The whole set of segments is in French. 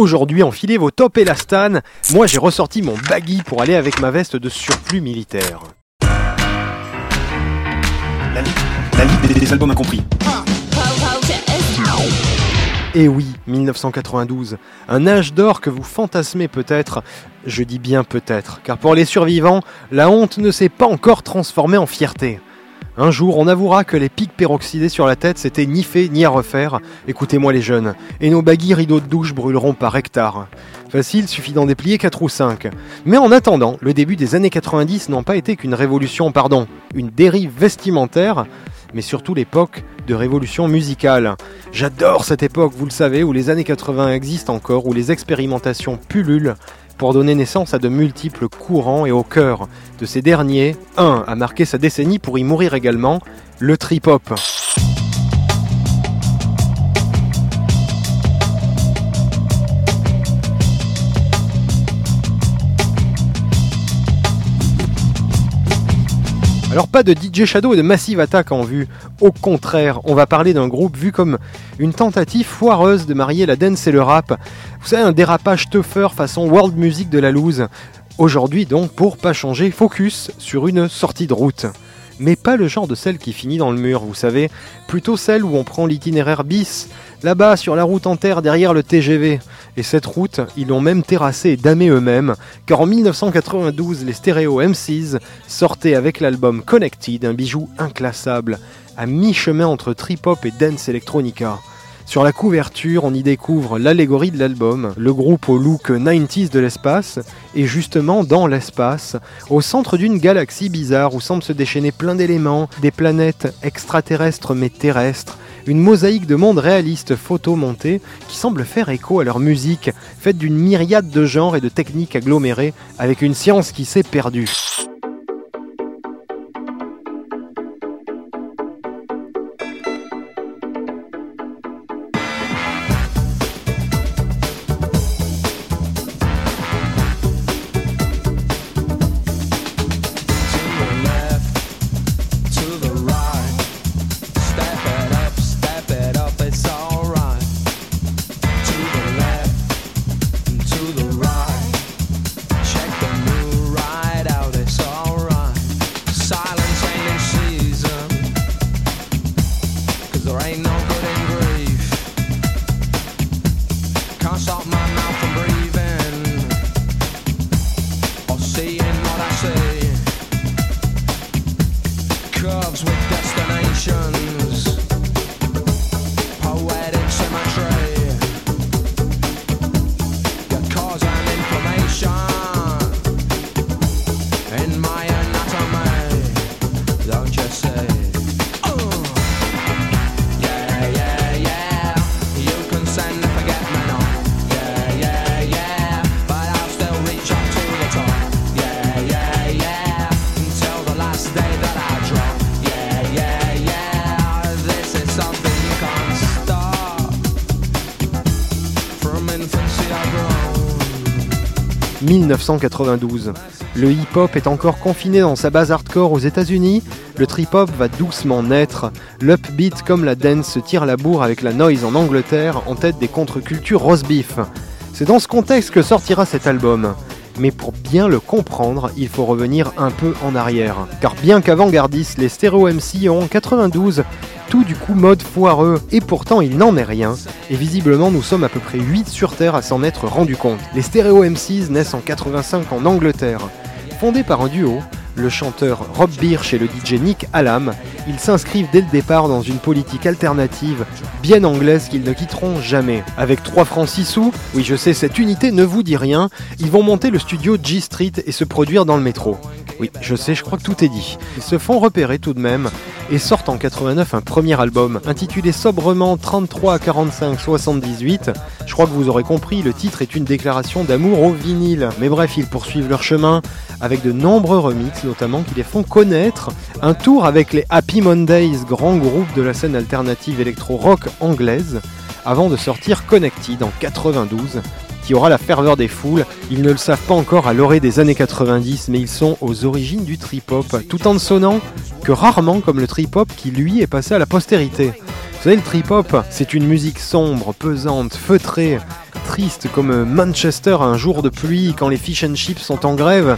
Aujourd'hui, enfilez vos top élastanes. Moi, j'ai ressorti mon baggy pour aller avec ma veste de surplus militaire. La, li- la liste des, des albums incompris. Et oui, 1992, un âge d'or que vous fantasmez peut-être, je dis bien peut-être, car pour les survivants, la honte ne s'est pas encore transformée en fierté. Un jour, on avouera que les pics peroxydés sur la tête, c'était ni fait ni à refaire, écoutez-moi les jeunes, et nos baguilles rideaux de douche brûleront par hectare. Facile, suffit d'en déplier 4 ou 5. Mais en attendant, le début des années 90 n'ont pas été qu'une révolution, pardon, une dérive vestimentaire, mais surtout l'époque de révolution musicale. J'adore cette époque, vous le savez, où les années 80 existent encore, où les expérimentations pullulent pour donner naissance à de multiples courants et au cœur de ces derniers, un a marqué sa décennie pour y mourir également, le trip-hop. Alors pas de DJ Shadow et de Massive Attack en vue. Au contraire, on va parler d'un groupe vu comme une tentative foireuse de marier la dance et le rap. Vous savez, un dérapage tougher façon world music de la loose. Aujourd'hui donc, pour pas changer, focus sur une sortie de route. Mais pas le genre de celle qui finit dans le mur, vous savez, plutôt celle où on prend l'itinéraire bis, là-bas sur la route en terre derrière le TGV. Et cette route, ils l'ont même terrassée et damée eux-mêmes, car en 1992, les stéréo MCs sortaient avec l'album Connected, un bijou inclassable, à mi-chemin entre trip-hop et dance electronica. Sur la couverture, on y découvre l'allégorie de l'album, le groupe au look 90s de l'espace, et justement dans l'espace, au centre d'une galaxie bizarre où semblent se déchaîner plein d'éléments, des planètes extraterrestres mais terrestres, une mosaïque de mondes réalistes photomontés qui semble faire écho à leur musique, faite d'une myriade de genres et de techniques agglomérées, avec une science qui s'est perdue. seeing what I see. 1992. Le hip-hop est encore confiné dans sa base hardcore aux États-Unis. Le trip-hop va doucement naître. L'upbeat comme la dance se tire la bourre avec la noise en Angleterre en tête des contre-cultures roast beef. C'est dans ce contexte que sortira cet album. Mais pour bien le comprendre, il faut revenir un peu en arrière. Car bien qu'avant-gardistes, les stéréo MC ont en 92 tout du coup mode foireux, et pourtant il n'en est rien, et visiblement nous sommes à peu près 8 sur Terre à s'en être rendu compte. Les stéréo MCs naissent en 85 en Angleterre. Fondés par un duo, le chanteur Rob Birch et le DJ Nick Hallam, ils s'inscrivent dès le départ dans une politique alternative bien anglaise qu'ils ne quitteront jamais. Avec 3 francs 6 sous, oui je sais cette unité ne vous dit rien, ils vont monter le studio G Street et se produire dans le métro. Oui, je sais, je crois que tout est dit. Ils se font repérer tout de même et sortent en 89 un premier album intitulé sobrement 33 à 45 78. Je crois que vous aurez compris, le titre est une déclaration d'amour au vinyle. Mais bref, ils poursuivent leur chemin avec de nombreux remixes notamment qui les font connaître. Un tour avec les Happy Mondays, grand groupe de la scène alternative électro-rock anglaise, avant de sortir Connected en 92 qui aura la ferveur des foules. Ils ne le savent pas encore à l'orée des années 90, mais ils sont aux origines du trip-hop, tout en ne sonnant que rarement comme le trip-hop qui lui est passé à la postérité. Vous savez, le trip-hop, c'est une musique sombre, pesante, feutrée, triste comme Manchester un jour de pluie quand les fish and chips sont en grève.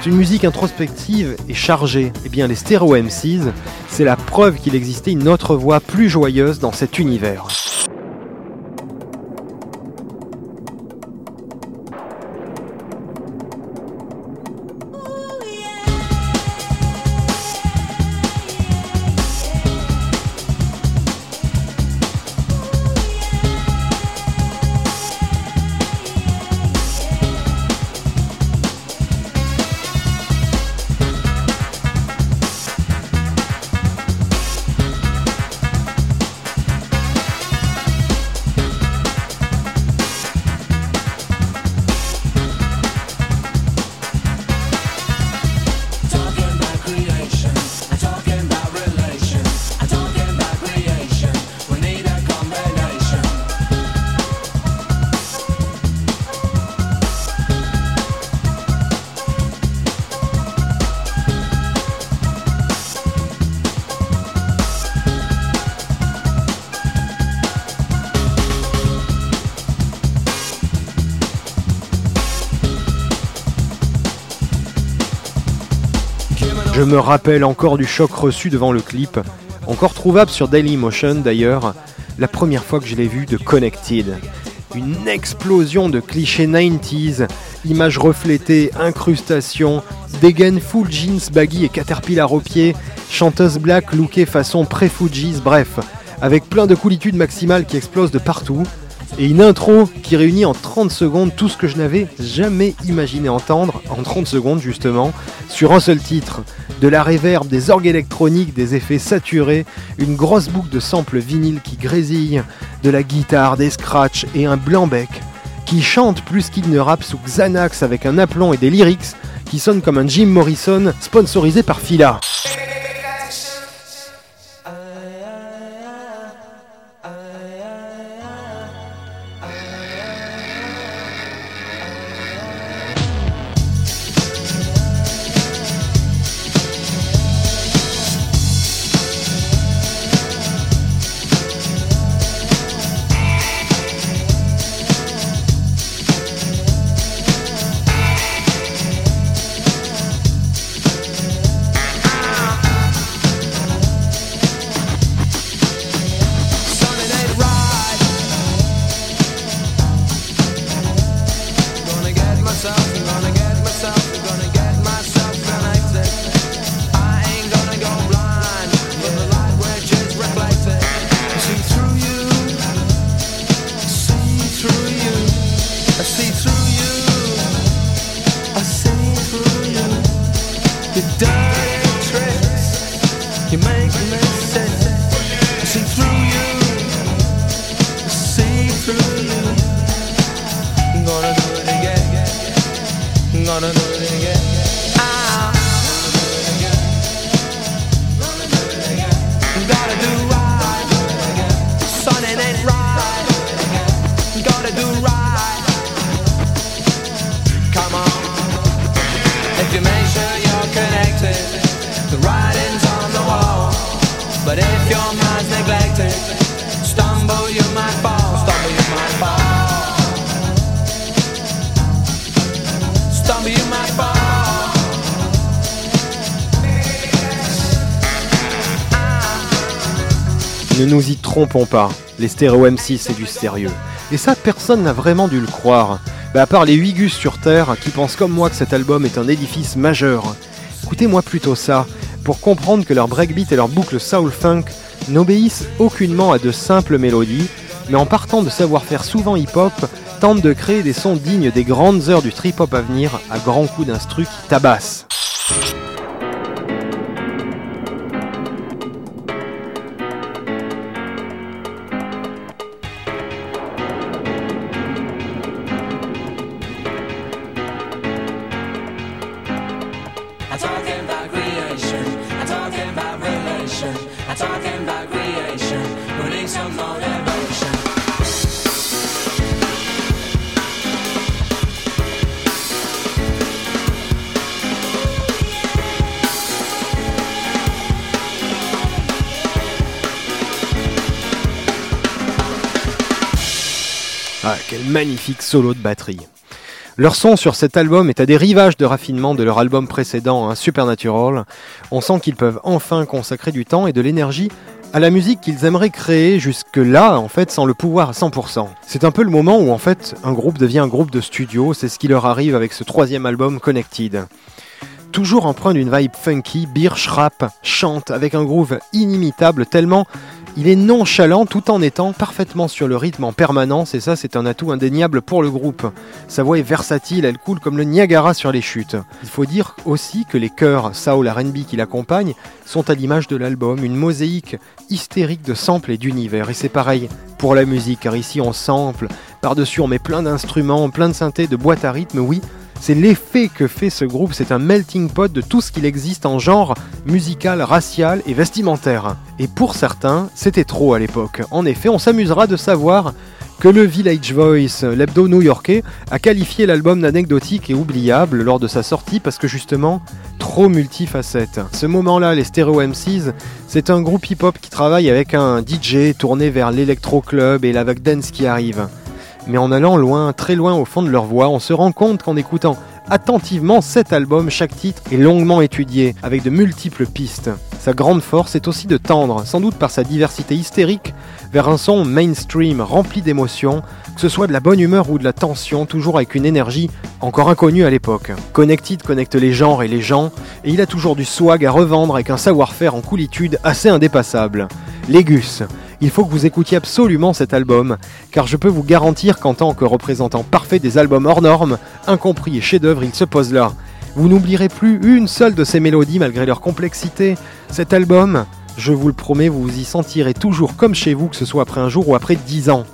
C'est une musique introspective et chargée. Eh bien, les Stereo MCs, c'est la preuve qu'il existait une autre voix plus joyeuse dans cet univers. Je me rappelle encore du choc reçu devant le clip, encore trouvable sur Dailymotion d'ailleurs, la première fois que je l'ai vu de Connected. Une explosion de clichés 90s, images reflétées, incrustations, dégaine full jeans baggy et caterpillar aux pieds, chanteuse black lookée façon pré-Fujis, bref, avec plein de coolitude maximale qui explosent de partout, et une intro qui réunit en 30 secondes tout ce que je n'avais jamais imaginé entendre, en 30 secondes justement, sur un seul titre. De la réverb, des orgues électroniques, des effets saturés, une grosse boucle de samples vinyle qui grésille, de la guitare, des scratchs et un blanc-bec qui chante plus qu'il ne rappe sous Xanax avec un aplomb et des lyrics qui sonnent comme un Jim Morrison sponsorisé par Fila. I see through Ne nous y trompons pas, les stéréo M6 c'est du sérieux. Et ça, personne n'a vraiment dû le croire. Bah, à part les 8 gus sur Terre qui pensent comme moi que cet album est un édifice majeur. Écoutez-moi plutôt ça, pour comprendre que leur breakbeat et leur boucle soul funk n'obéissent aucunement à de simples mélodies, mais en partant de savoir-faire souvent hip-hop, tentent de créer des sons dignes des grandes heures du trip-hop à venir à grands coups d'instru qui tabassent. Ah, quel magnifique solo de batterie. Leur son sur cet album est à des rivages de raffinement de leur album précédent, hein, Supernatural. On sent qu'ils peuvent enfin consacrer du temps et de l'énergie à la musique qu'ils aimeraient créer jusque-là, en fait, sans le pouvoir à 100%. C'est un peu le moment où, en fait, un groupe devient un groupe de studio, c'est ce qui leur arrive avec ce troisième album, Connected. Toujours empreint d'une vibe funky, Birch rap, chante avec un groove inimitable tellement il est nonchalant tout en étant parfaitement sur le rythme en permanence et ça c'est un atout indéniable pour le groupe. Sa voix est versatile, elle coule comme le Niagara sur les chutes. Il faut dire aussi que les chœurs Saul R&B qui l'accompagnent sont à l'image de l'album, une mosaïque hystérique de samples et d'univers. Et c'est pareil pour la musique car ici on sample, par-dessus on met plein d'instruments, plein de synthés, de boîtes à rythme, oui, c'est l'effet que fait ce groupe, c'est un melting pot de tout ce qu'il existe en genre musical, racial et vestimentaire. Et pour certains, c'était trop à l'époque. En effet, on s'amusera de savoir que le Village Voice, l'hebdo new-yorkais, a qualifié l'album d'anecdotique et oubliable lors de sa sortie parce que justement, trop multifacette. Ce moment-là, les Stereo MCs, c'est un groupe hip-hop qui travaille avec un DJ tourné vers l'électro-club et la vague dance qui arrive. Mais en allant loin, très loin au fond de leur voix, on se rend compte qu'en écoutant attentivement cet album, chaque titre est longuement étudié, avec de multiples pistes. Sa grande force est aussi de tendre, sans doute par sa diversité hystérique, vers un son mainstream rempli d'émotions, que ce soit de la bonne humeur ou de la tension, toujours avec une énergie encore inconnue à l'époque. Connected connecte les genres et les gens, et il a toujours du swag à revendre avec un savoir-faire en coolitude assez indépassable. Légus, il faut que vous écoutiez absolument cet album, car je peux vous garantir qu'en tant que représentant parfait des albums hors normes, incompris et chefs-d'œuvre, il se pose là. Vous n'oublierez plus une seule de ces mélodies malgré leur complexité. Cet album, je vous le promets, vous vous y sentirez toujours comme chez vous, que ce soit après un jour ou après dix ans.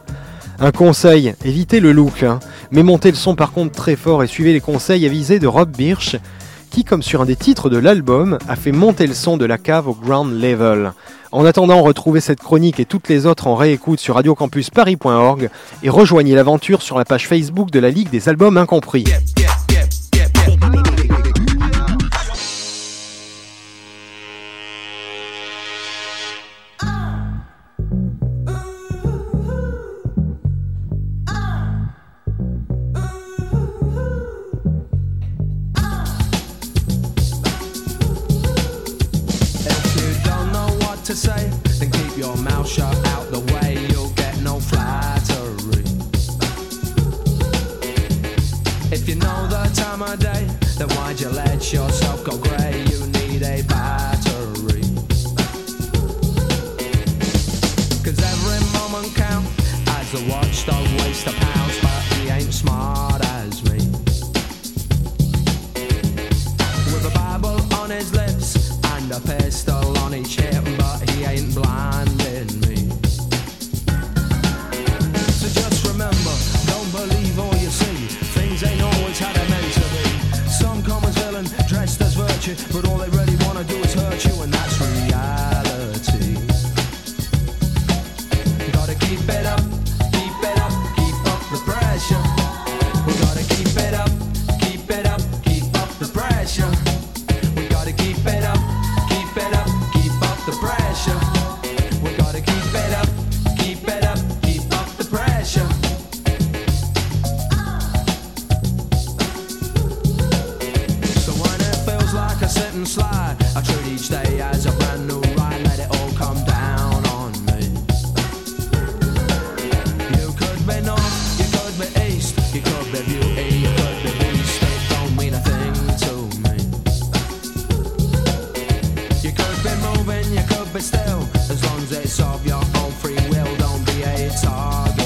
Un conseil, évitez le look, hein. mais montez le son par contre très fort et suivez les conseils avisés de Rob Birch, qui, comme sur un des titres de l'album, a fait monter le son de la cave au ground level. En attendant, retrouvez cette chronique et toutes les autres en réécoute sur radiocampusparis.org et rejoignez l'aventure sur la page Facebook de la Ligue des albums incompris. If you know the time of day, then why'd you let yourself go grey? Of your own free will. Don't be a target.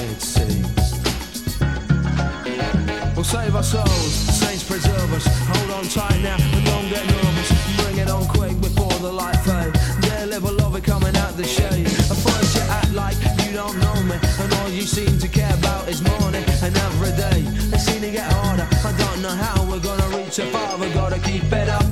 We'll save our souls, saints preserve us. Hold on tight now and don't get nervous. Bring it on quick before the light lover coming out the shade. You act like you don't know me, and all you seem to care about is. And every day seem to get harder. I don't know how we're gonna reach far. Gotta keep it up.